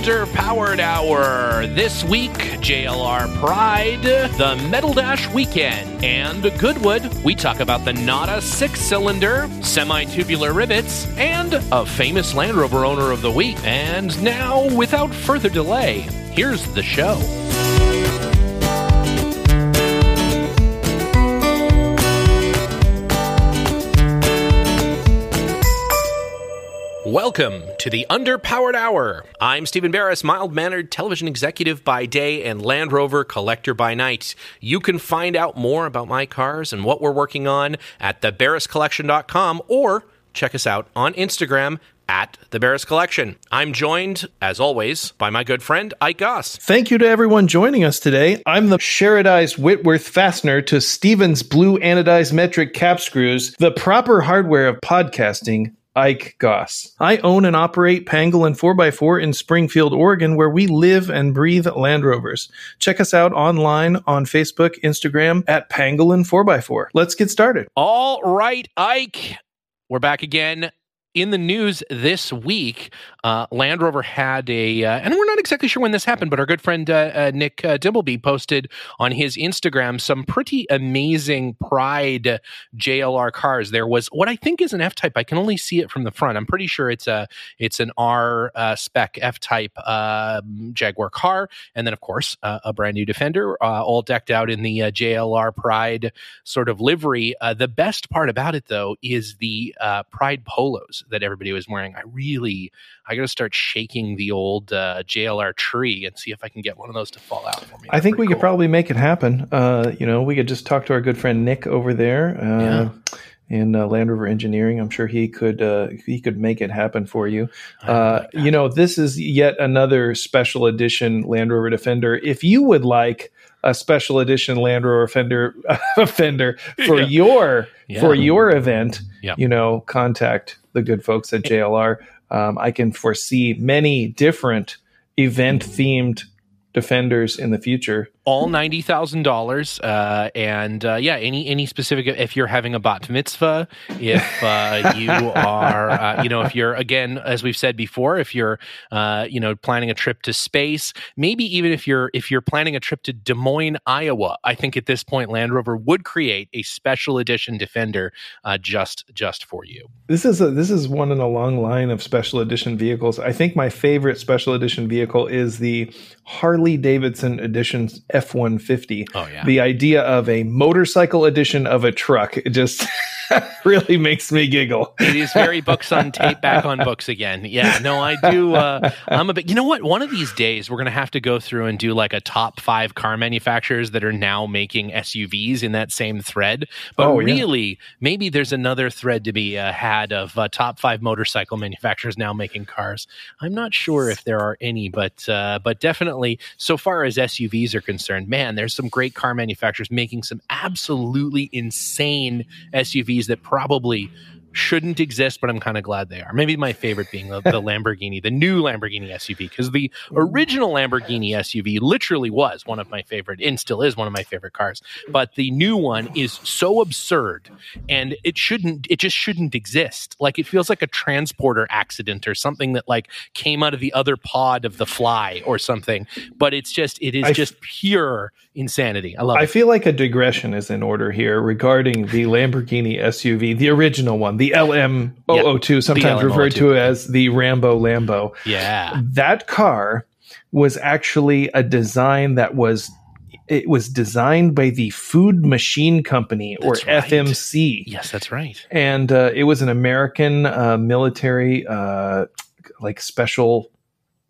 Underpowered Hour. This week, JLR Pride, the Metal Dash Weekend, and Goodwood. We talk about the NADA six cylinder, semi tubular rivets, and a famous Land Rover owner of the week. And now, without further delay, here's the show. Welcome to the Underpowered Hour. I'm Stephen Barris, mild mannered television executive by day and Land Rover collector by night. You can find out more about my cars and what we're working on at thebarriscollection.com or check us out on Instagram at the Barris Collection. I'm joined, as always, by my good friend Ike Goss. Thank you to everyone joining us today. I'm the Sherardized Whitworth fastener to Stevens blue anodized metric cap screws, the proper hardware of podcasting. Ike Goss. I own and operate Pangolin 4x4 in Springfield, Oregon, where we live and breathe Land Rovers. Check us out online on Facebook, Instagram at Pangolin 4x4. Let's get started. All right, Ike. We're back again in the news this week, uh, Land Rover had a, uh, and we're not exactly sure when this happened, but our good friend uh, uh Nick uh, Dimbleby posted on his Instagram some pretty amazing Pride JLR cars. There was what I think is an F Type. I can only see it from the front. I'm pretty sure it's a it's an R uh, spec F Type um, Jaguar car, and then of course a brand new Defender, all decked out in the JLR Pride sort of livery. the best part about it though is the Pride polos that everybody was wearing. I really, I got to start shaking the old uh, JLR tree and see if I can get one of those to fall out for me. I think we cool. could probably make it happen. Uh, you know, we could just talk to our good friend Nick over there. Uh, yeah in uh, Land Rover Engineering. I'm sure he could uh, he could make it happen for you. Uh, you know, this is yet another special edition Land Rover Defender. If you would like a special edition Land Rover Fender Fender for yeah. your yeah. for your event, yeah. you know, contact the good folks at JLR. Um, I can foresee many different event themed defenders in the future all ninety thousand uh, dollars, and uh, yeah, any any specific if you're having a bat mitzvah, if uh, you are, uh, you know, if you're again, as we've said before, if you're, uh, you know, planning a trip to space, maybe even if you're if you're planning a trip to Des Moines, Iowa, I think at this point Land Rover would create a special edition Defender uh, just just for you. This is a, this is one in a long line of special edition vehicles. I think my favorite special edition vehicle is the Harley Davidson edition F 150. Oh, yeah. The idea of a motorcycle edition of a truck just really makes me giggle. It is very books on tape, back on books again. Yeah, no, I do. Uh, I'm a bit, you know what? One of these days, we're going to have to go through and do like a top five car manufacturers that are now making SUVs in that same thread. But oh, really, yeah. maybe there's another thread to be uh, had of uh, top five motorcycle manufacturers now making cars. I'm not sure if there are any, but uh, but definitely, so far as SUVs are concerned, man, there's some great car manufacturers making some absolutely insane SUVs that probably shouldn't exist, but I'm kind of glad they are. Maybe my favorite being the, the Lamborghini, the new Lamborghini SUV, because the original Lamborghini SUV literally was one of my favorite and still is one of my favorite cars. But the new one is so absurd and it shouldn't, it just shouldn't exist. Like it feels like a transporter accident or something that like came out of the other pod of the fly or something. But it's just, it is I just f- pure insanity. I love I it. feel like a digression is in order here regarding the Lamborghini SUV, the original one the LM002, yep. sometimes referred to as the Rambo Lambo. Yeah. That car was actually a design that was it was designed by the Food Machine Company or right. FMC. Yes, that's right. And uh, it was an American uh, military uh, like special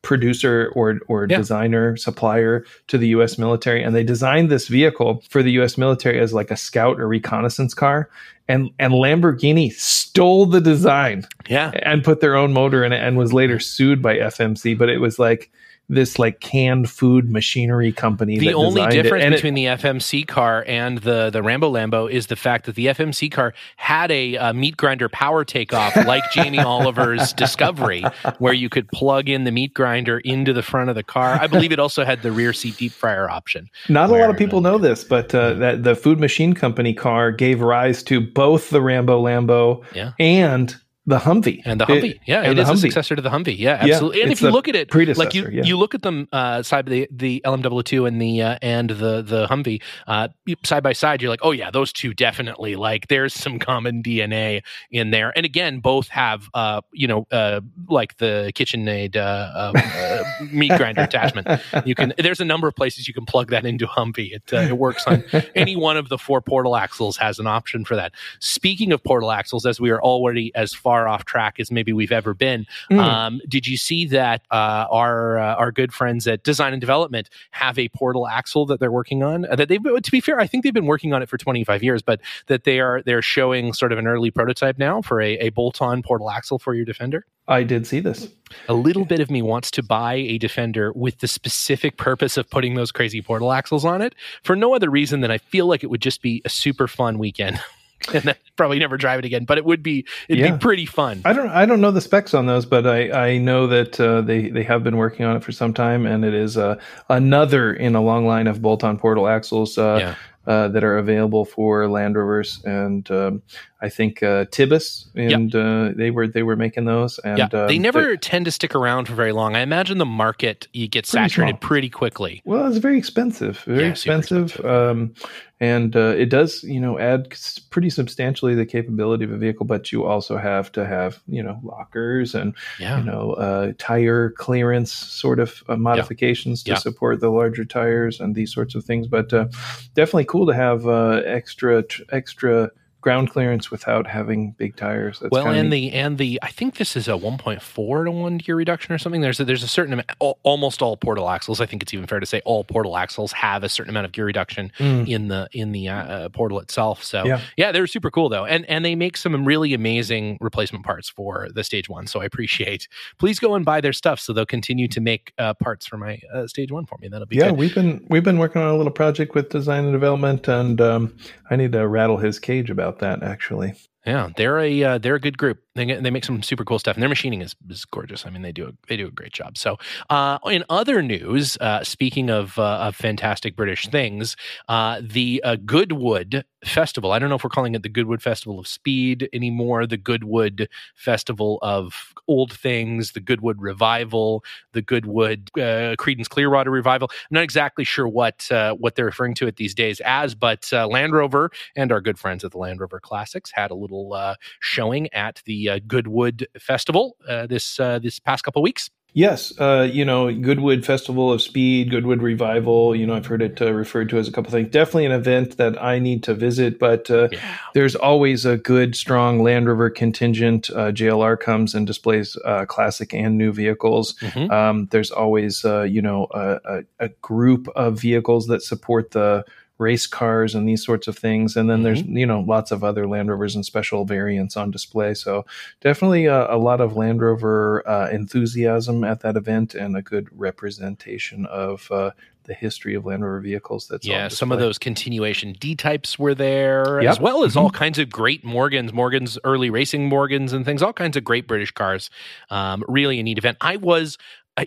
producer or or yeah. designer supplier to the US military and they designed this vehicle for the US military as like a scout or reconnaissance car and and Lamborghini stole the design yeah and put their own motor in it and was later sued by FMC but it was like this like canned food machinery company. The only difference between it, the FMC car and the the Rambo Lambo is the fact that the FMC car had a, a meat grinder power takeoff, like Jamie Oliver's Discovery, where you could plug in the meat grinder into the front of the car. I believe it also had the rear seat deep fryer option. Not where, a lot of people know this, but uh, that the Food Machine Company car gave rise to both the Rambo Lambo yeah. and the Humvee and the Humvee. It, yeah, it is Humvee. a successor to the Humvee. Yeah, absolutely. Yeah, and if you look at it, like you yeah. you look at them uh, side by the the LM002 and the uh, and the the Humvee uh, side by side, you're like, oh yeah, those two definitely. Like there's some common DNA in there. And again, both have uh, you know uh, like the KitchenAid uh, um, uh, meat grinder attachment. You can there's a number of places you can plug that into Humvee. It uh, it works on any one of the four portal axles has an option for that. Speaking of portal axles, as we are already as far off track as maybe we've ever been, mm. um, did you see that uh, our our good friends at Design and Development have a portal axle that they're working on? that they to be fair, I think they've been working on it for 25 years, but that they are they're showing sort of an early prototype now for a, a bolt-on portal axle for your Defender. I did see this. A little bit of me wants to buy a Defender with the specific purpose of putting those crazy portal axles on it for no other reason than I feel like it would just be a super fun weekend. and then probably never drive it again. But it would be it'd yeah. be pretty fun. I don't I don't know the specs on those, but I I know that uh, they they have been working on it for some time, and it is uh, another in a long line of bolt-on portal axles. Uh, yeah. Uh, that are available for Land Rovers, and um, I think uh, Tibus, and yep. uh, they were they were making those. And yeah. they um, never tend to stick around for very long. I imagine the market you get saturated small. pretty quickly. Well, it's very expensive, very yeah, expensive, expensive. Um, and uh, it does you know add pretty substantially the capability of a vehicle. But you also have to have you know lockers and yeah. you know uh, tire clearance sort of uh, modifications to support the larger tires and these sorts of things. But uh, definitely cool to have extra extra ground clearance without having big tires. That's well, and neat. the and the I think this is a 1.4 to one gear reduction or something. There's a, there's a certain amount. Almost all portal axles. I think it's even fair to say all portal axles have a certain amount of gear reduction mm. in the in the uh, portal itself. So yeah. yeah, they're super cool though, and and they make some really amazing replacement parts for the stage one. So I appreciate. Please go and buy their stuff so they'll continue to make uh, parts for my uh, stage one for me. That'll be yeah. Good. We've been we've been working on a little project with design and development, and um, I need to rattle his cage about that actually. Yeah, they're a uh, they're a good group. They they make some super cool stuff, and their machining is, is gorgeous. I mean, they do a, they do a great job. So, uh, in other news, uh, speaking of uh, of fantastic British things, uh, the uh, Goodwood Festival. I don't know if we're calling it the Goodwood Festival of Speed anymore. The Goodwood Festival of Old Things, the Goodwood Revival, the Goodwood Creedence Clearwater Revival. I'm not exactly sure what what they're referring to it these days as, but Land Rover and our good friends at the Land Rover Classics had a little little uh, showing at the uh, Goodwood Festival uh, this uh, this past couple weeks. Yes, uh, you know, Goodwood Festival of Speed, Goodwood Revival. You know, I've heard it uh, referred to as a couple things. Definitely an event that I need to visit, but uh, yeah. there's always a good, strong Land Rover contingent. Uh, JLR comes and displays uh, classic and new vehicles. Mm-hmm. Um, there's always, uh, you know, a, a, group of vehicles that support the race cars and these sorts of things. And then mm-hmm. there's, you know, lots of other Land Rovers and special variants on display. So definitely a, a lot of Land Rover uh, enthusiasm at that event and a good representation of uh, the history of Land Rover vehicles. That's yeah. Some of those continuation D types were there, yep. as well as mm-hmm. all kinds of great Morgans, Morgans early racing Morgans and things. All kinds of great British cars. Um, really a neat event. I was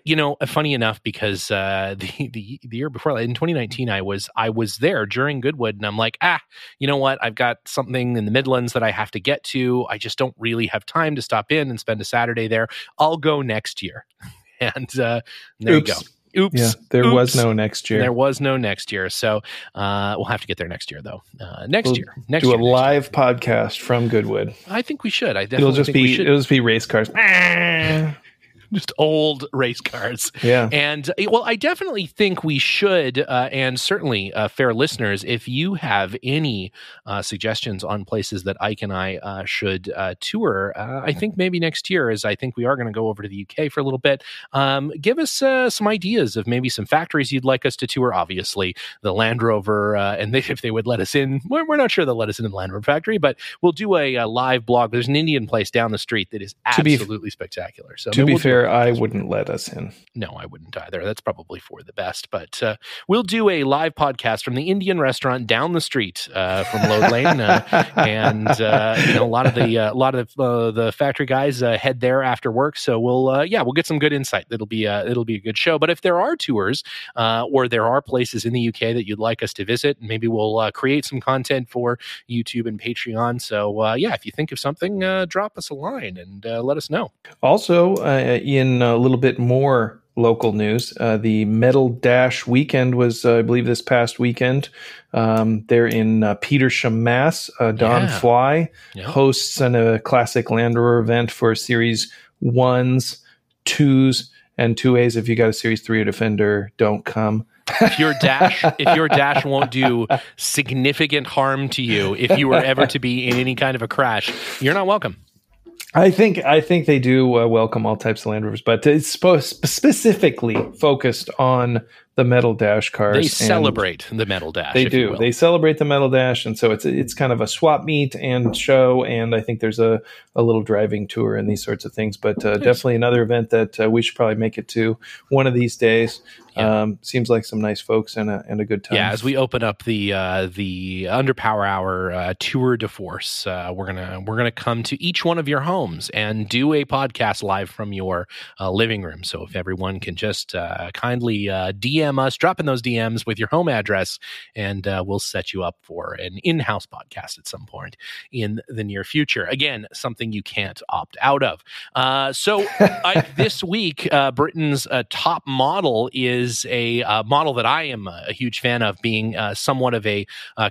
you know, uh, funny enough, because uh, the, the the year before, in 2019, I was I was there during Goodwood, and I'm like, ah, you know what? I've got something in the Midlands that I have to get to. I just don't really have time to stop in and spend a Saturday there. I'll go next year, and uh, there Oops. you go. Oops. Yeah, there Oops. was no next year. There was no next year. So uh, we'll have to get there next year, though. Uh, next we'll year. Next do year, a live year. podcast from Goodwood. I think we should. I definitely it'll just be it'll just be race cars. just old race cars. Yeah. And eh, well, I definitely think we should, uh, and certainly, uh, fair listeners, if you have any uh, suggestions on places that Ike and I uh, should uh, tour, uh, I think maybe next year, as I think we are going to go over to the UK for a little bit, um, give us some ideas of maybe some factories you'd like us to tour. Obviously, the Land Rover, and they, if they would let us in, we're, we're, not sure they'll let us in the Land Rover factory, but we'll do a, a live blog. There's an Indian place down the street that is absolutely spectacular. So to be we'll fair, I wouldn't let us in. No, I wouldn't either. That's probably for the best. But uh, we'll do a live podcast from the Indian restaurant down the street uh, from Lode Lane, uh, and uh, you know a lot of the uh, a lot of uh, the factory guys uh, head there after work. So we'll yeah we'll get some good insight. It'll be it'll be a good show. But if there are tours or there are places in the UK that you'd like us to visit, maybe we'll create some content for YouTube and Patreon. So yeah, if you think of something, drop us a line and let us know. Also, in a little bit more local news. Uh, the Metal Dash weekend was, uh, I believe, this past weekend. Um, they're in uh, Petersham, Mass. Uh, Don yeah. Fly yep. hosts an, a classic Land Rover event for Series ones, twos, and two A's. If you got a Series three or Defender, don't come. if your dash if your dash won't do significant harm to you if you were ever to be in any kind of a crash you're not welcome I think I think they do uh, welcome all types of Land Rovers, but it's specifically focused on the metal dash cars. They celebrate the metal dash. They do. They celebrate the metal dash, and so it's it's kind of a swap meet and show. And I think there's a, a little driving tour and these sorts of things. But uh, nice. definitely another event that uh, we should probably make it to one of these days. Yeah. Um, seems like some nice folks and a and a good time. Yeah, as we open up the uh, the Under Power Hour uh, tour de force, uh, we're gonna we're gonna come to each one of your homes and do a podcast live from your uh, living room. So if everyone can just kindly DM DM us, drop in those DMs with your home address, and uh, we'll set you up for an in house podcast at some point in the near future. Again, something you can't opt out of. Uh, so, I, this week, uh, Britain's uh, top model is a uh, model that I am a huge fan of, being uh, somewhat of a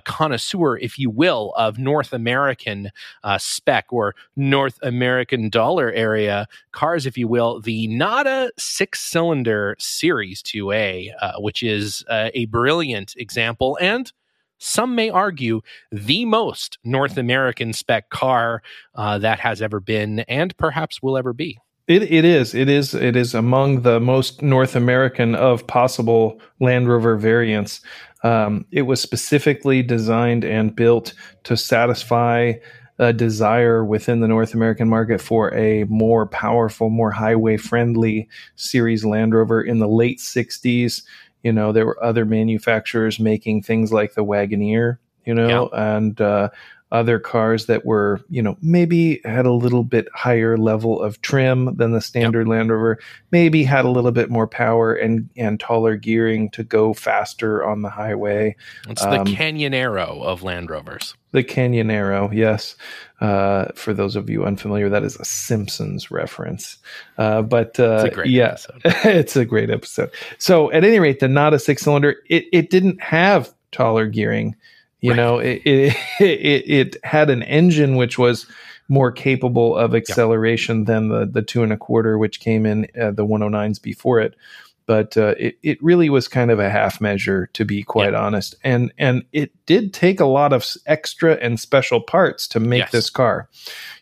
connoisseur, if you will, of North American spec or North American dollar area cars, if you will. The NADA six cylinder Series 2A uh, which is uh, a brilliant example and some may argue the most North American spec car uh, that has ever been and perhaps will ever be. It, it is. It is. It is among the most North American of possible Land Rover variants. Um, it was specifically designed and built to satisfy a desire within the North American market for a more powerful, more highway friendly series Land Rover in the late 60s. You know, there were other manufacturers making things like the Wagoneer, you know, yeah. and uh, other cars that were, you know, maybe had a little bit higher level of trim than the standard yep. Land Rover, maybe had a little bit more power and and taller gearing to go faster on the highway. It's um, the Canyonero of Land Rovers. The Canyonero, yes. Uh, for those of you unfamiliar, that is a Simpsons reference. Uh, but uh, it's yeah, it's a great episode. So at any rate, the NADA six cylinder, it, it didn't have taller gearing. You right. know, it, it, it it had an engine which was more capable of acceleration yep. than the the two and a quarter, which came in uh, the 109s before it. But uh, it it really was kind of a half measure, to be quite yep. honest. And and it did take a lot of extra and special parts to make yes. this car.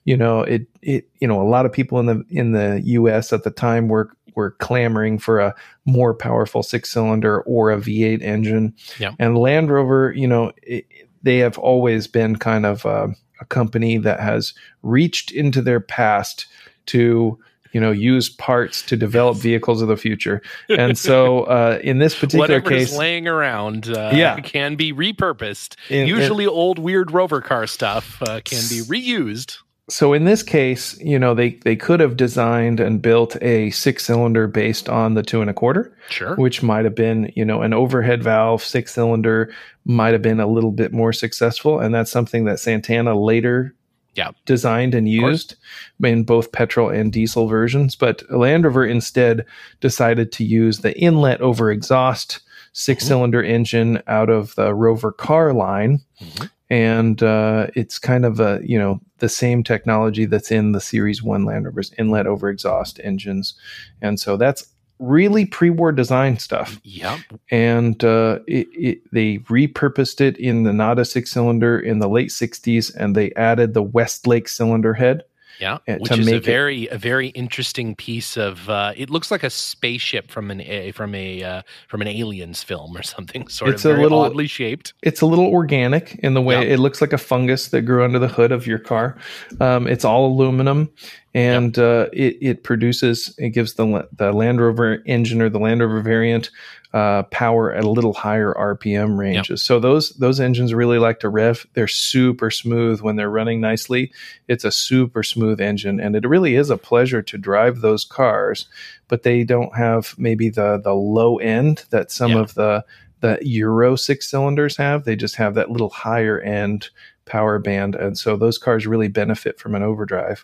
You know, it it you know a lot of people in the in the U.S. at the time were were clamoring for a more powerful six cylinder or a V8 engine. Yeah. And Land Rover, you know, it, they have always been kind of uh, a company that has reached into their past to you know use parts to develop vehicles of the future. And so uh, in this particular Whatever case laying around uh, yeah. can be repurposed. In, usually in, old weird rover car stuff uh, can be reused. So in this case, you know, they they could have designed and built a six cylinder based on the two and a quarter, sure, which might have been, you know, an overhead valve six cylinder might have been a little bit more successful, and that's something that Santana later yeah. designed and used in both petrol and diesel versions. But Land Rover instead decided to use the inlet over exhaust six cylinder mm-hmm. engine out of the Rover car line. Mm-hmm and uh, it's kind of a you know the same technology that's in the Series One Land Rover's inlet over exhaust engines, and so that's really pre-war design stuff. Yep. And uh, it, it, they repurposed it in the NADA six cylinder in the late '60s, and they added the Weslake cylinder head. Yeah, which is a very it, a very interesting piece of. Uh, it looks like a spaceship from an a, from a uh, from an aliens film or something. Sort it's of a little oddly shaped. It's a little organic in the way yep. it looks like a fungus that grew under the hood of your car. Um, it's all aluminum and yep. uh, it, it produces it gives the the Land Rover engine or the Land Rover variant uh, power at a little higher RPM ranges. Yep. So those those engines really like to rev. They're super smooth when they're running nicely. It's a super smooth engine, and it really is a pleasure to drive those cars. But they don't have maybe the the low end that some yep. of the the Euro six cylinders have. They just have that little higher end power band. And so those cars really benefit from an overdrive.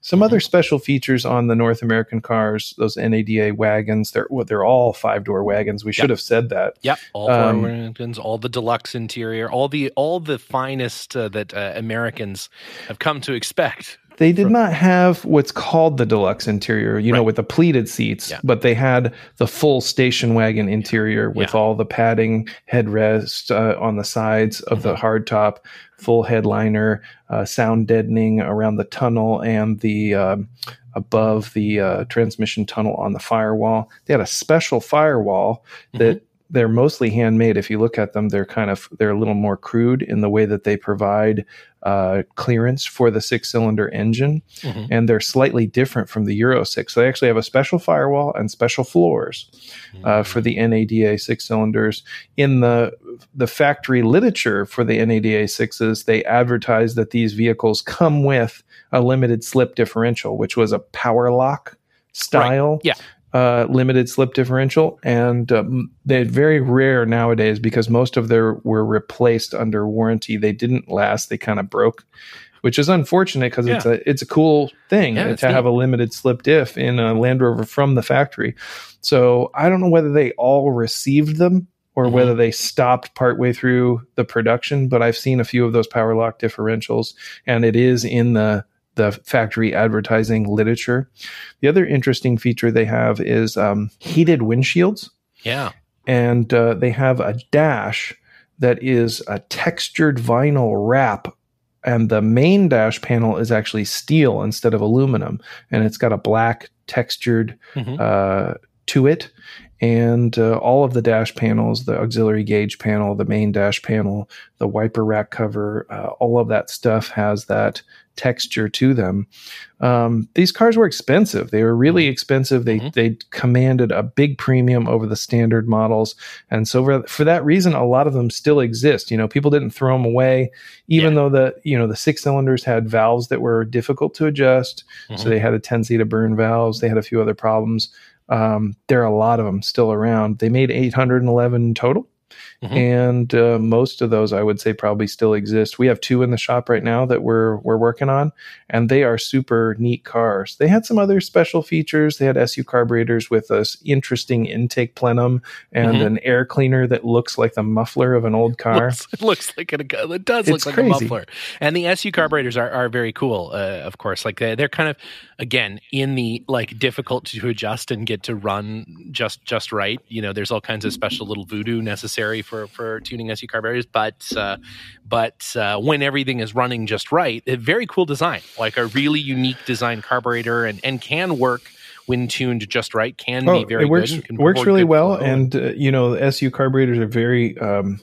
Some mm-hmm. other special features on the North American cars, those NADA wagons, they're well, they're all five door wagons. We should have said that. Yep, all um, wagons, all the deluxe interior, all the all the finest uh, that uh, Americans have come to expect. They did not have what's called the deluxe interior, you right. know, with the pleated seats, yeah. but they had the full station wagon interior with yeah. all the padding, headrest uh, on the sides of mm-hmm. the hardtop, full headliner, uh, sound deadening around the tunnel and the um, above the uh, transmission tunnel on the firewall. They had a special firewall that mm-hmm they're mostly handmade. If you look at them, they're kind of they're a little more crude in the way that they provide uh, clearance for the six cylinder engine, mm-hmm. and they're slightly different from the Euro six. So they actually have a special firewall and special floors uh, mm-hmm. for the NADA six cylinders. In the the factory literature for the NADA sixes, they advertise that these vehicles come with a limited slip differential, which was a power lock style. Right. Yeah uh, limited slip differential, and um, they're very rare nowadays because most of them were replaced under warranty. They didn't last; they kind of broke, which is unfortunate because yeah. it's a it's a cool thing yeah, to have neat. a limited slip diff in a Land Rover from the factory. So I don't know whether they all received them or mm-hmm. whether they stopped partway through the production, but I've seen a few of those power lock differentials, and it is in the the factory advertising literature. The other interesting feature they have is um, heated windshields. Yeah. And uh, they have a dash that is a textured vinyl wrap. And the main dash panel is actually steel instead of aluminum. And it's got a black textured mm-hmm. uh, to it and uh, all of the dash panels, the auxiliary gauge panel, the main dash panel, the wiper rack cover, uh, all of that stuff has that texture to them. Um, these cars were expensive. They were really mm-hmm. expensive. They mm-hmm. they commanded a big premium over the standard models, and so for, for that reason, a lot of them still exist. You know, people didn't throw them away, even yeah. though the you know the six cylinders had valves that were difficult to adjust. Mm-hmm. So they had a tendency to burn valves. They had a few other problems. Um, there are a lot of them still around. They made 811 total. Mm-hmm. And uh, most of those, I would say, probably still exist. We have two in the shop right now that we're we're working on, and they are super neat cars. They had some other special features. They had SU carburetors with a interesting intake plenum and mm-hmm. an air cleaner that looks like the muffler of an old car. Looks, it looks like a, it does it's look crazy. like a muffler. And the SU carburetors are, are very cool, uh, of course. Like they, they're kind of again in the like difficult to adjust and get to run just just right. You know, there's all kinds of special little voodoo necessary for for tuning SU carburetors, but uh, but uh, when everything is running just right, a very cool design, like a really unique design carburetor, and and can work when tuned just right. Can oh, be very it works, good. works really well, and uh, you know the SU carburetors are very. Um,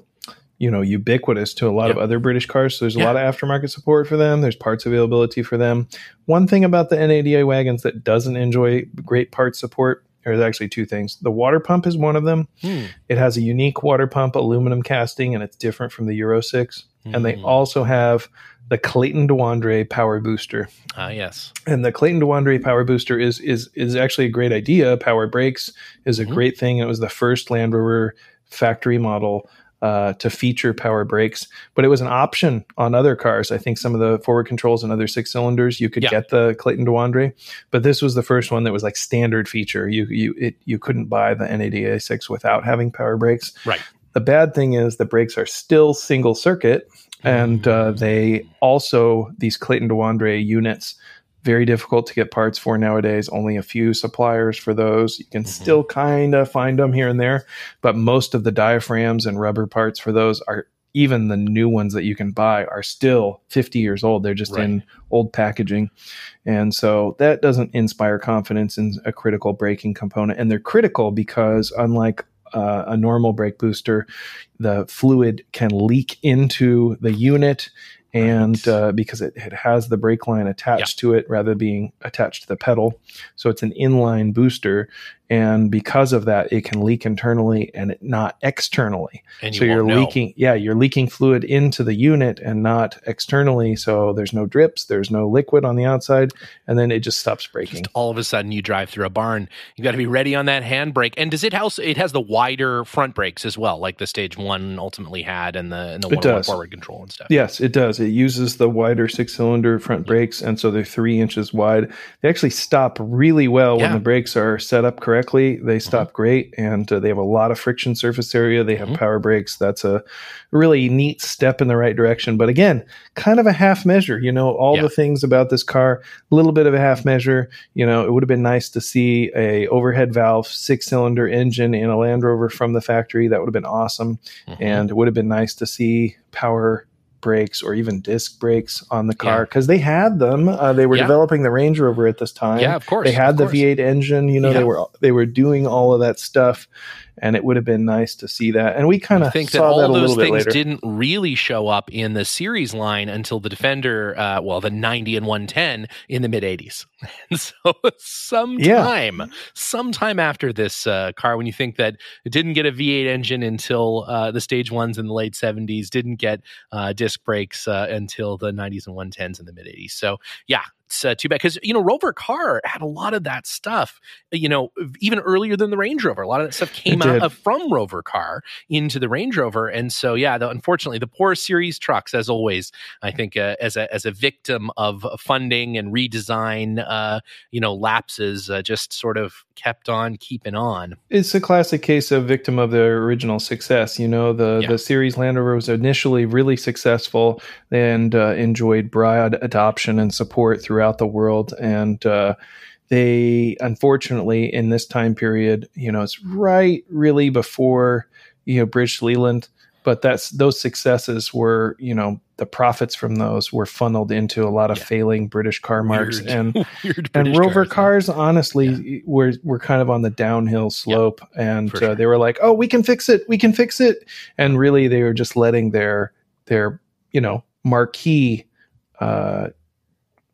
you know, ubiquitous to a lot yep. of other British cars. So there's a yeah. lot of aftermarket support for them. There's parts availability for them. One thing about the NADA wagons that doesn't enjoy great parts support there's actually two things. The water pump is one of them. Hmm. It has a unique water pump, aluminum casting, and it's different from the Euro 6. Hmm. And they hmm. also have the Clayton Dewandre power booster. Ah, yes. And the Clayton Dewandre power booster is is is actually a great idea. Power brakes is a mm-hmm. great thing. It was the first Land Rover factory model uh, to feature power brakes, but it was an option on other cars. I think some of the forward controls and other six cylinders you could yeah. get the Clayton Dewandre, but this was the first one that was like standard feature. You you it, you couldn't buy the NADA six without having power brakes. Right. The bad thing is the brakes are still single circuit, and uh, they also these Clayton Dewandre units very difficult to get parts for nowadays. Only a few suppliers for those. You can mm-hmm. still kind of find them here and there, but most of the diaphragms and rubber parts for those are even the new ones that you can buy are still 50 years old. They're just Right. in old packaging. And so that doesn't inspire confidence in a critical braking component. And they're critical because, unlike uh, a normal brake booster, the fluid can leak into the unit. And uh, because it, it has the brake line attached to it rather than being attached to the pedal. So it's an inline booster. And because of that, it can leak internally and it, not externally And you so you're know. leaking yeah you're leaking fluid into the unit and not externally so there's no drips there's no liquid on the outside and then it just stops braking Just all of a sudden, you drive through a barn. You got to be ready on that handbrake. And does it also? It has the wider front brakes as well, like the Stage One ultimately had, and the and the It one does. forward control and stuff. yes it does it uses the wider six cylinder front brakes and so they're three inches wide they actually stop really well when the brakes are set up correctly they stop great and uh, they have a lot of friction surface area they have Mhm. power brakes that's a really neat step in the right direction but again kind of a half measure you know all Yeah. the things about this car a little bit of a half measure you know it would have been nice to see a overhead valve six cylinder engine in a land rover from the factory that would have been awesome Mhm. and it would have been nice to see power brakes or even disc brakes on the car because they had them uh, they were Yeah. developing the range rover at this time yeah, of course. they had the course. v8 engine you know Yeah. they were they were doing all of that stuff and it would have been nice to see that and we kind of think that all that those things didn't really show up in the series line until the Defender, uh, well, the 90 and 110 in the mid 80s. And so, sometime, sometime after this uh, car, when you think that it didn't get a V8 engine until uh, the stage ones in the late 70s, didn't get uh, disc brakes uh, until the 90s and 110s in the mid 80s. So, yeah. It's uh, too bad because you know Rover car had a lot of that stuff. You know, even earlier than the Range Rover, a lot of that stuff came out of, from Rover car into the Range Rover, and so yeah, the, unfortunately, the poor series trucks, as always, I think uh, as a as a victim of funding and redesign, uh, you know, lapses, uh, just sort of kept on keeping on. it's a classic case of victim of the original success you know the Yeah. the series land rover was initially really successful and uh, enjoyed broad adoption and support throughout the world. And uh, they unfortunately in this time period you know it's right really before you know british Leyland but that's those successes were you know the profits from those were funneled into a lot of Yeah. failing british car marks. Weird- and weird and British rover cars, cars, honestly were were kind of on the downhill slope. And uh, sure. they were like oh we can fix it. We can fix it. And really they were just letting their their you know marquee uh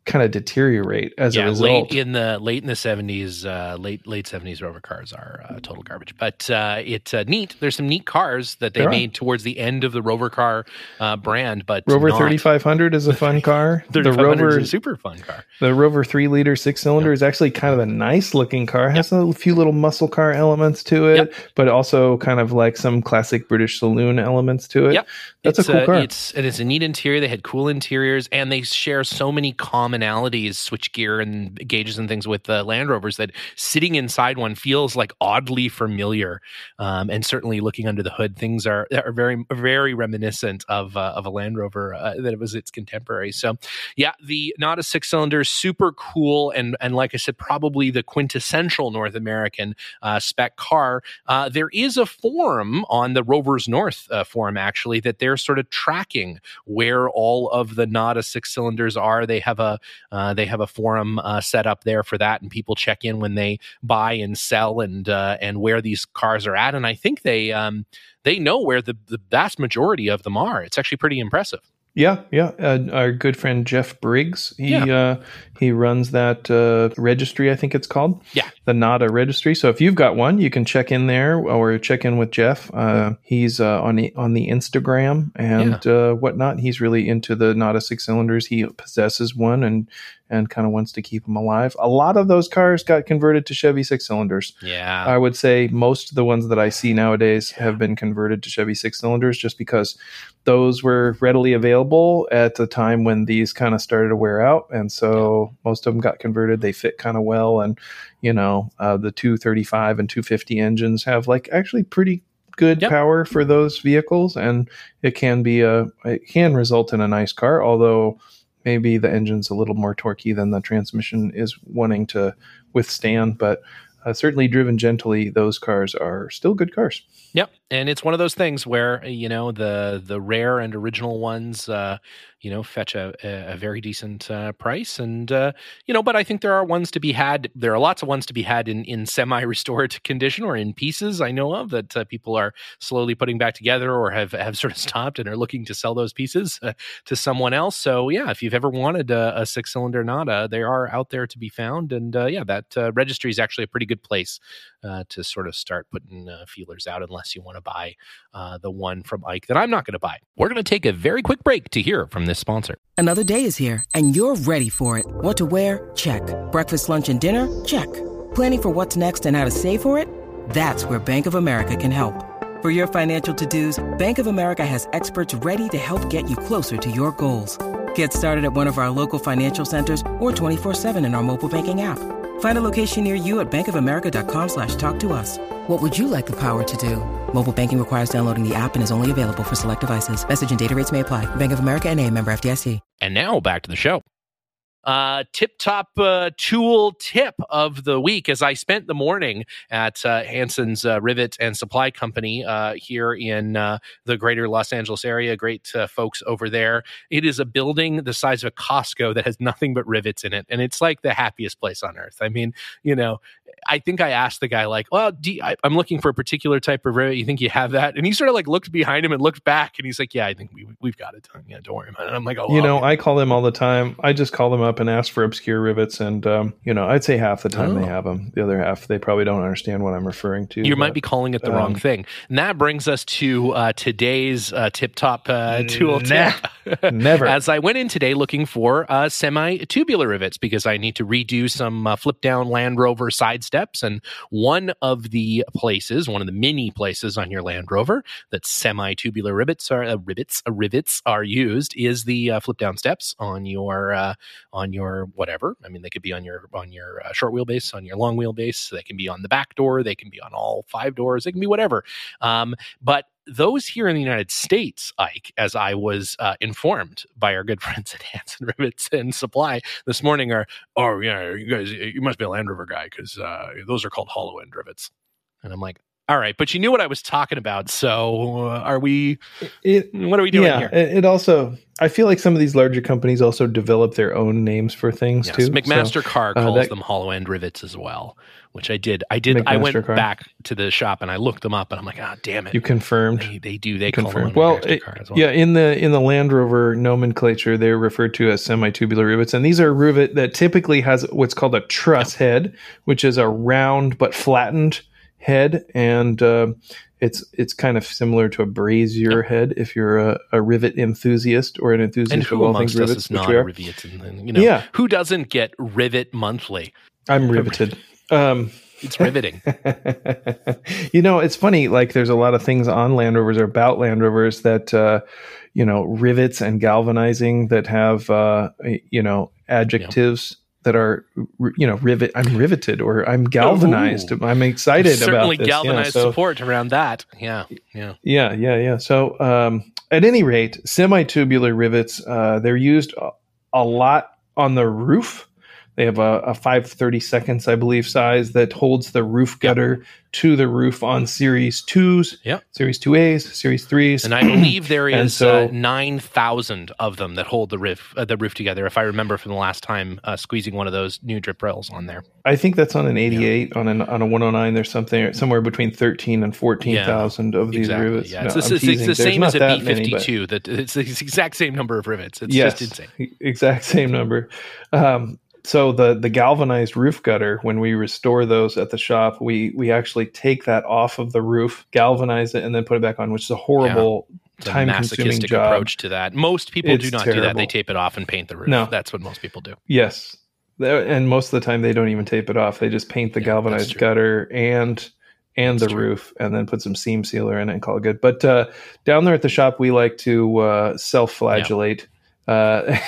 kind of deteriorate as yeah, a result late in the late in the seventies, uh, late late seventies Rover cars are uh, total garbage. But uh, it's uh, neat. There's some neat cars that they There are. made towards the end of the Rover car uh, brand. But rover not- 3500 is a fun car the 3500 is rover a super fun car. the rover 3 liter 6 cylinder is actually kind of a nice looking car it has a few little muscle car elements to it Yep. but also kind of like some classic british saloon elements to it Yep. that's it's a cool uh, car It's and it's a neat interior. They had cool interiors, and they share so many commonalities, switch gear and gauges and things with the Land Rovers that sitting inside one feels like oddly familiar. Um, and certainly looking under the hood, things are are very very reminiscent of uh, of a Land Rover uh, that it was its contemporary. So yeah, the NADA six cylinder, super cool, and and like I said, probably the quintessential North American uh, spec car. Uh, there is a forum on the Rovers North uh, forum actually that they're sort of tracking where all of the NADA six cylinders are. They have a uh, they have a forum uh, set up there for that, and people check in when they buy and sell and uh, and where these cars are at. And I think they um, they know where the the vast majority of them are. It's actually pretty impressive. Yeah, yeah. Uh, our good friend Jeff Briggs, he uh, he runs that uh, registry. I think it's called. Yeah. The NADA registry. So if you've got one, you can check in there or check in with Jeff. Uh, he's uh, on the on the Instagram and uh, whatnot. He's really into the NADA six cylinders. He possesses one and and kind of wants to keep them alive. A lot of those cars got converted to Chevy six cylinders. Yeah, I would say most of the ones that I see nowadays have been converted to Chevy six cylinders just because those were readily available at the time when these kind of started to wear out. And so most of them got converted. They fit kind of well. And, you know, uh, the 235 and 250 engines have like actually pretty good Yep. power for those vehicles. And it can be a, it can result in a nice car, although maybe the engine's a little more torquey than the transmission is wanting to withstand. But uh, certainly driven gently, those cars are still good cars. Yep. And it's one of those things where you know the the rare and original ones uh, you know fetch a, a very decent uh, price. And uh, you know but i think there are ones to be had there are lots of ones to be had in in semi restored condition or in pieces i know of that uh, people are slowly putting back together or have have sort of stopped and are looking to sell those pieces uh, to someone else. So yeah if you've ever wanted a, a six cylinder NADA they are out there to be found. And uh, yeah that uh, registry is actually a pretty good place to sort of start putting feelers out unless you want to buy uh, the one from ike that i'm not going to buy we're going to take a very quick break to hear from this sponsor. Another day is here, and you're ready for it. What to wear? Check. Breakfast, lunch, and dinner? Check. Planning for what's next and how to save for it? That's where Bank of America can help. For your financial to-dos, Bank of America has experts ready to help get you closer to your goals. Get started at one of our local financial centers or 24-7 in our mobile banking app. Find a location near you at bankofamerica.com slash talk to us. What would you like the power to do? Mobile banking requires downloading the app and is only available for select devices. Message and data rates may apply. Bank of America and a member FDIC. And now back to the show. Uh, tip top uh, tool tip of the week as I spent the morning at uh, Hanson's uh, Rivet and Supply Company uh, here in uh, the greater Los Angeles area. Great uh, folks over there. It is a building the size of a Costco that has nothing but rivets in it. And it's like the happiest place on earth. I mean, you know, I think I asked the guy like, "Well, you, I, am looking for a particular type of rivet. You think you have that?" And he sort of like looked behind him and looked back, and he's like, "Yeah, I think we we've got it done. Yeah, don't worry about it." And I'm like, "Oh, you know, I call them all the time. I just call them up and ask for obscure rivets, and um, you know, I'd say half the time oh. they have them. The other half, they probably don't understand what I'm referring to. You but, might be calling it the um, wrong thing. And that brings us to uh, today's uh, tip top uh, tool nah, tip. Never. As I went in today looking for uh, semi tubular rivets because I need to redo some uh, flip down Land Rover side steps and one of the places, one of the many places on your Land Rover that semi-tubular rivets are uh, rivets uh, rivets are used is the uh, flip down steps on your uh, on your whatever. I mean, they could be on your on your short wheelbase, on your long wheelbase. They can be on the back door. They can be on all five doors. They can be whatever. Um, but those here in the United States, Ike, as I was uh, informed by our good friends at Hanson Rivets and Supply this morning, are oh yeah, you guys, you must be a Land Rover guy because uh, those are called hollow end rivets. And I'm like, all right, but you knew what I was talking about. So uh, are we? It, what are we doing yeah, here? It also, I feel like some of these larger companies also develop their own names for things yes, too. McMaster so, Carr uh, calls that, them hollow end rivets as well which I did. I did. I went car. back to the shop and I looked them up, and I'm like, ah, oh, damn it! You confirmed. They, they do. They confirmed. well, it, well, yeah. In the in the Land Rover nomenclature, they're referred to as semi-tubular rivets, and these are a rivet that typically has what's called a truss head, which is a round but flattened head, and uh, it's it's kind of similar to a brazier head if you're a, a, rivet enthusiast or an enthusiast and who of all things rivets. Is not rivet, and, you know, yeah. who doesn't get rivet monthly? I'm riveted. Um, it's riveting. you know, it's funny. Like, there's a lot of things on Land Rovers or about Land Rovers that, uh, you know, rivets and galvanizing that have, uh, you know, adjectives. That are, you know, rivet. I'm riveted, or I'm galvanized. Ooh. I'm excited Certainly about this. galvanized yeah, so, support around that. Yeah, yeah, yeah, yeah, yeah. So, um, at any rate, semi-tubular rivets. Uh, they're used a lot on the roof they have a, a 530 seconds, I believe, size that holds the roof gutter yep. to the roof on Series 2s, yep. Series 2As, Series 3s. And I believe there is so, uh, 9,000 of them that hold the roof, uh, the roof together, if I remember from the last time uh, squeezing one of those new drip rails on there. I think that's on an 88. Yeah. On, an, on a 109, there's something somewhere between 13 and 14,000 yeah, of these exactly, rivets. Yeah, no, it's, it's, it's, the same as a B 52. That it's the exact same number of rivets. It's yes, just insane. Exact same number. Um, so the the galvanized roof gutter when we restore those at the shop we we actually take that off of the roof galvanize it and then put it back on which is a horrible yeah. time consuming job. approach to that. Most people it's do not terrible. do that. They tape it off and paint the roof. No. That's what most people do. Yes. And most of the time they don't even tape it off. They just paint the yeah, galvanized gutter and and that's the true. roof and then put some seam sealer in it and call it good. But uh, down there at the shop we like to uh, self-flagellate. yeah uh,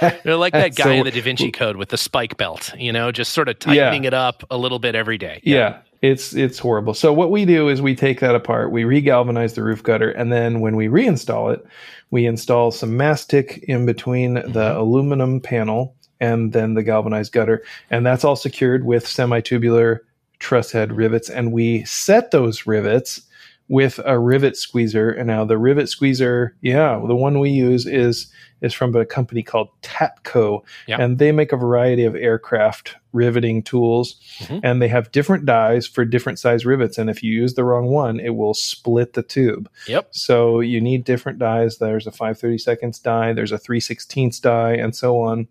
They're like that guy so, in the Da Vinci Code with the spike belt, you know, just sort of tightening yeah. it up a little bit every day. Yeah. yeah. It's it's horrible. So what we do is we take that apart, we regalvanize the roof gutter, and then when we reinstall it, we install some mastic in between mm-hmm. the aluminum panel and then the galvanized gutter, and that's all secured with semi-tubular truss head rivets. And we set those rivets with a rivet squeezer. And now the rivet squeezer, yeah, the one we use is is from a company called Tatco, and they make a variety of aircraft riveting tools, Mhm. and they have different dies for different size rivets. And if you use the wrong one, it will split the tube. Yep. So you need different dies. There's a 530 seconds die, there's a 3 16ths die, and so on.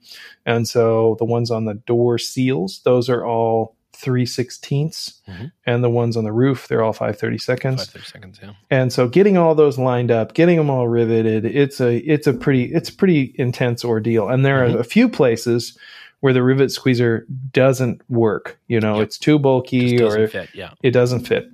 And so the ones on the door seals, those are all 3 16ths. Mhm. And the ones on the roof, they're all 530 seconds. Five, thirty seconds. Yeah. And so getting all those lined up, getting them all riveted, it's a it's a pretty it's a pretty intense ordeal. And there Mhm. are a few places where the rivet squeezer doesn't work. You know, Yep. it's too bulky or fit. Yeah. it doesn't fit.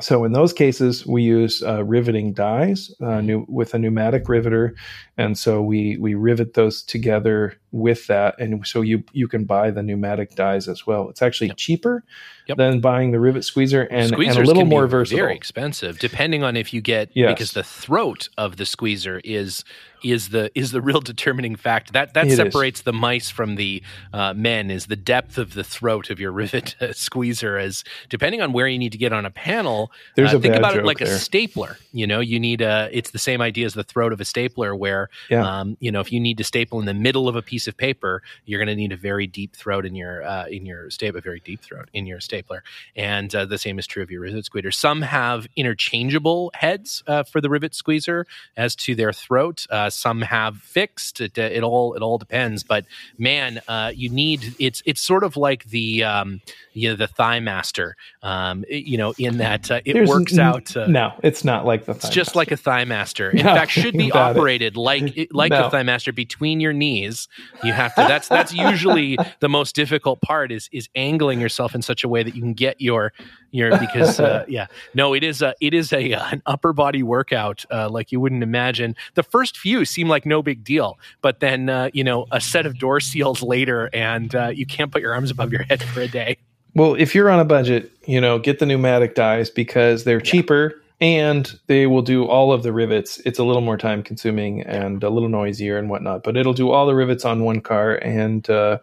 So in those cases, we use uh, riveting dies uh, new, with a pneumatic riveter, and so we we rivet those together with that, and so you you can buy the pneumatic dies as well. It's actually Yep. cheaper Yep. than buying the rivet squeezer, and, and a little more versatile. Very expensive, depending on if you get Yes. because the throat of the squeezer is is the is the real determining factor. That that It is. separates the mice from the uh, men. Is the depth of the throat of your rivet squeezer? As depending on where you need to get on a panel. There's uh, a think about it like there. a stapler. You know, you need a. It's the same idea as the throat of a stapler, where Yeah. um, you know if you need to staple in the middle of a piece of paper, you're going to need a very deep throat in your uh, in your staple, a very deep throat in your stapler, and uh, the same is true of your rivet squeezer. Some have interchangeable heads uh, for the rivet squeezer as to their throat. Uh, some have fixed. It, it all it all depends. But man, uh, you need it's it's sort of like the um, you know the thigh master. Um, you know, in that uh, it There's works n- out. Uh, no, it's not like the. it's just like a thigh master. In No, fact, should be about it. operated like it- like No. the thigh master between your knees. You have to. That's that's usually the most difficult part is is angling yourself in such a way that you can get your your because uh, yeah no it is a it is a uh, an upper body workout uh, like you wouldn't imagine. The first few seem like no big deal, but then uh, you know a set of door seals later and uh, you can't put your arms above your head for a day. Well, if you're on a budget, you know, get the pneumatic dies because they're cheaper and they will do all of the rivets. It's a little more time consuming and a little noisier and whatnot, but it'll do all the rivets on one car, and uh,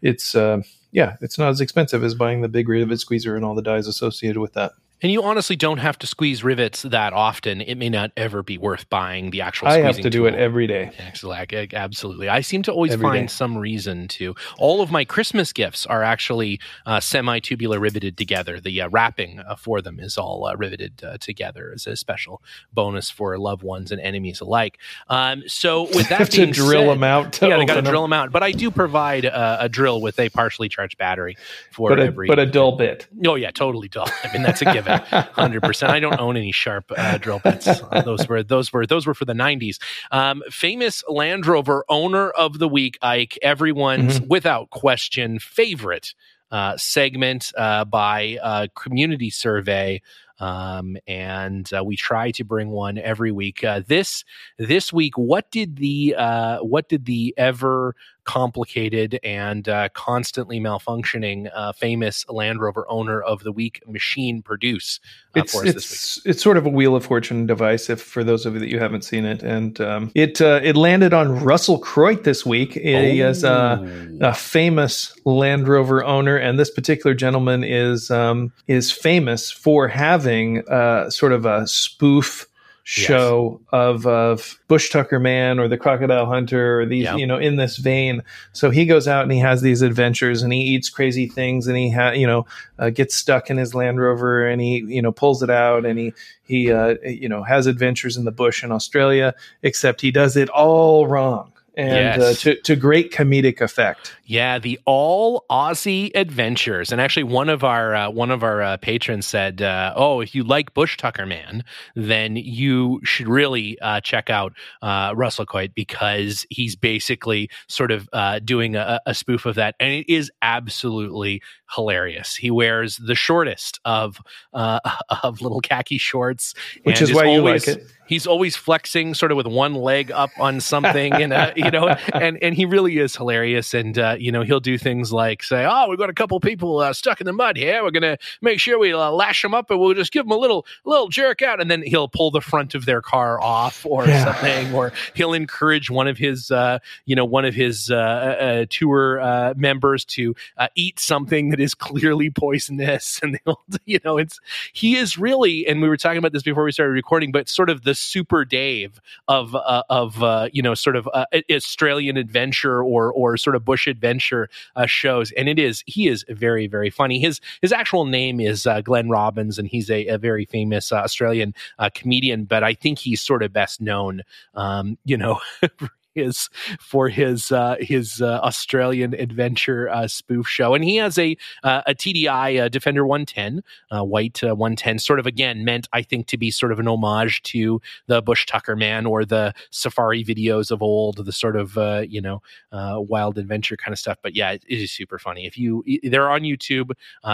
it's uh, yeah, it's not as expensive as buying the big rivet squeezer and all the dies associated with that. And you honestly don't have to squeeze rivets that often. It may not ever be worth buying the actual. I have to do it every day. Absolutely. I seem to always Every find day. some reason to. All of my Christmas gifts are actually uh, semi tubular riveted together. The uh, wrapping uh, for them is all uh, riveted uh, together as a special bonus for loved ones and enemies alike. Um, so, with that have to being drill said- them out. To yeah, they got to drill them out. But I do provide uh, a drill with a partially charged battery for but a, every. but a dull bit. Oh yeah, totally dull. I mean that's a given, hundred percent. I don't own any sharp uh, drill bits. Uh, those were those were those were for the nineties. Um, famous Land Rover owner of the week, Ike. Everyone's without question favorite uh, segment uh, by uh, community survey. Um, and uh, we try to bring one every week. Uh, this this week, what did the uh, what did the ever complicated and uh, constantly malfunctioning uh, famous Land Rover owner of the week machine produce uh, It's for us this week? it's it's sort of a wheel of fortune device. If for those of you that you haven't seen it, and um, it uh, it landed on Russell Coight this week. He is Oh. a famous Land Rover owner, and this particular gentleman is um, is famous for having uh, sort of a spoof show of of Bush Tucker Man or the Crocodile Hunter or these Yeah. you know in this vein. So he goes out and he has these adventures and he eats crazy things and he ha- you know uh, gets stuck in his Land Rover and he you know pulls it out and he he uh, you know has adventures in the bush in Australia. Except he does it all wrong. And uh, to, to great comedic effect. Yeah, the all Aussie adventures, and actually one of our uh, one of our uh, patrons said, uh, "Oh, if you like Bush Tucker Man, then you should really uh, check out uh, Russell Coight because he's basically sort of uh, doing a, a spoof of that, and it is absolutely hilarious. He wears the shortest of uh, of little khaki shorts, Which is why you always- like it. He's always flexing sort of with one leg up on something and uh, you know and and he really is hilarious. And uh, you know he'll do things like say oh we've got a couple people uh, stuck in the mud here. We're gonna make sure we uh, lash them up and we'll just give them a little little jerk out. And then he'll pull the front of their car off or yeah. something or he'll encourage one of his uh, you know one of his uh, tour members to eat something that is clearly poisonous. And they'll you know it's he is really and we were talking about this before we started recording but sort of the super Dave of uh, of uh, you know sort of uh, Australian adventure or or sort of bush adventure uh, shows, and it is he is very very funny. His his actual name is uh, Glenn Robbins, and he's a, a very famous uh, Australian comedian. But I think he's sort of best known, um, you know, his for his uh, his uh, Australian adventure uh, spoof show, and he has a uh, a TDI uh, Defender 110, uh, white 110, sort of again meant I think to be sort of an homage to the Bush Tucker man or the safari videos of old, the sort of you know wild adventure kind of stuff. But yeah, it is super funny. If you they're on YouTube,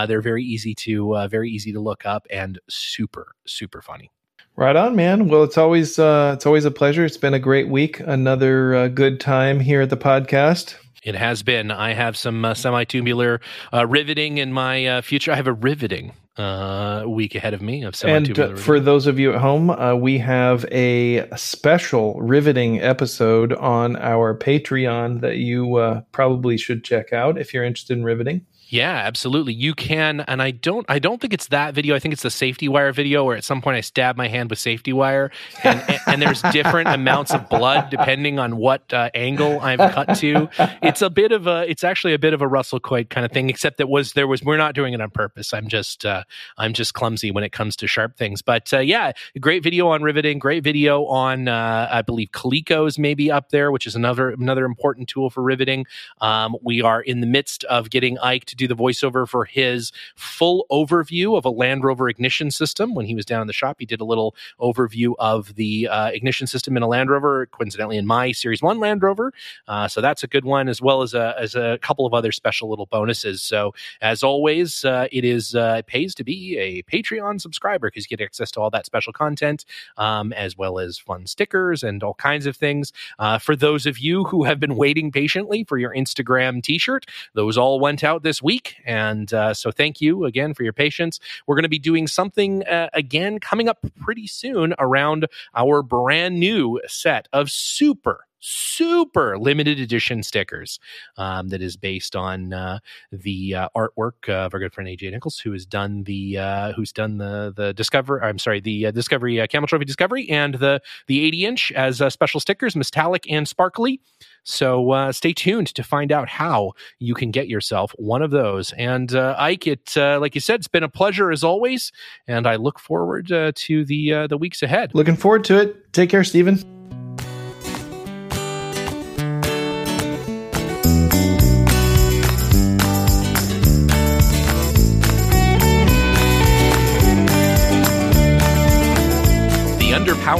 they're very easy to very easy to look up and super super funny. Right on, man. Well, it's always uh, it's always a pleasure. It's been a great week. Another uh, good time here at the podcast. It has been. I have some uh, semi-tubular uh, riveting in my uh, future. I have a riveting uh, week ahead of me of. And for those of you at home, uh, we have a special riveting episode on our Patreon that you uh, probably should check out if you're interested in riveting. Yeah, absolutely. You can, and I don't. I don't think it's that video. I think it's the safety wire video where at some point I stab my hand with safety wire, and, and, and there's different amounts of blood depending on what uh, angle I've cut to. It's a bit of a. It's actually a bit of a Russell Coight kind of thing, except that was there was. We're not doing it on purpose. I'm just. Uh, I'm just clumsy when it comes to sharp things. But uh, yeah, great video on riveting. Great video on. Uh, I believe Cleco's maybe up there, which is another another important tool for riveting. Um, we are in the midst of getting Ike to do the voiceover for his full overview of a Land Rover ignition system. When he was down in the shop, he did a little overview of the uh, ignition system in a Land Rover, coincidentally in my Series 1 Land Rover. Uh, so that's a good one, as well as a, as a couple of other special little bonuses. So, as always, uh, it is uh, it pays to be a Patreon subscriber because you get access to all that special content, um, as well as fun stickers and all kinds of things. Uh, for those of you who have been waiting patiently for your Instagram t shirt, those all went out this week week. And uh, so thank you again for your patience. We're going to be doing something uh, again coming up pretty soon around our brand new set of super super limited edition stickers um, that is based on uh, the uh, artwork of our good friend AJ Nichols, who has done the uh, who's done the the Discover. I'm sorry, the uh, Discovery uh, Camel Trophy Discovery and the the 80 inch as uh, special stickers, metallic and sparkly. So stay tuned to find out how you can get yourself one of those. And Ike, it like you said, it's been a pleasure as always, and I look forward to the the weeks ahead. Looking forward to it. Take care, Stephen.